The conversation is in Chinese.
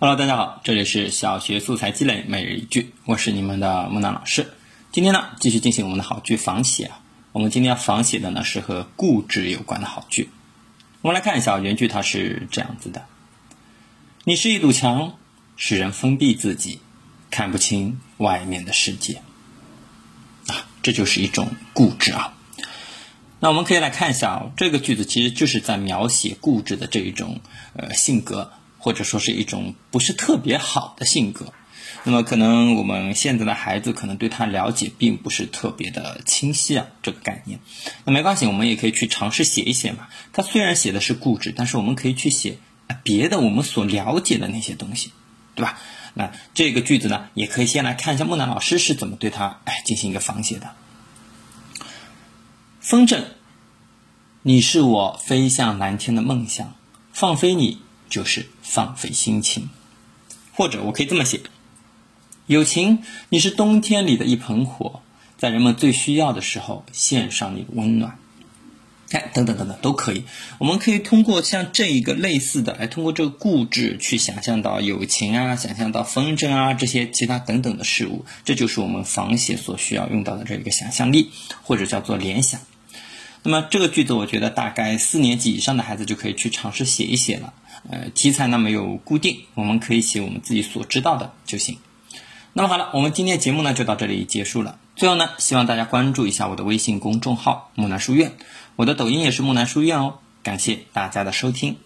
Hello，大家好，这里是小学素材积累每日一句，我是你们的木娜老师。今天呢，继续进行我们的好句仿写啊。我们今天要仿写的呢是和固执有关的好句。我们来看一下原句，它是这样子的：你是一堵墙，使人封闭自己，看不清外面的世界。啊，这就是一种固执啊。那我们可以来看一下哦，这个句子其实就是在描写固执的这一种呃性格。或者说是一种不是特别好的性格，那么可能我们现在的孩子可能对他了解并不是特别的清晰啊，这个概念。那没关系，我们也可以去尝试写一写嘛。他虽然写的是固执，但是我们可以去写别的我们所了解的那些东西，对吧？那这个句子呢，也可以先来看一下木兰老师是怎么对他哎进行一个仿写的。风筝，你是我飞向蓝天的梦想，放飞你。就是放飞心情，或者我可以这么写：友情，你是冬天里的一盆火，在人们最需要的时候献上你的温暖。哎，等等等等都可以。我们可以通过像这一个类似的，来通过这个固执去想象到友情啊，想象到风筝啊这些其他等等的事物。这就是我们仿写所需要用到的这个想象力，或者叫做联想。那么这个句子，我觉得大概四年级以上的孩子就可以去尝试写一写了。呃，题材呢没有固定，我们可以写我们自己所知道的就行。那么好了，我们今天的节目呢就到这里结束了。最后呢，希望大家关注一下我的微信公众号“木兰书院”，我的抖音也是木兰书院哦。感谢大家的收听。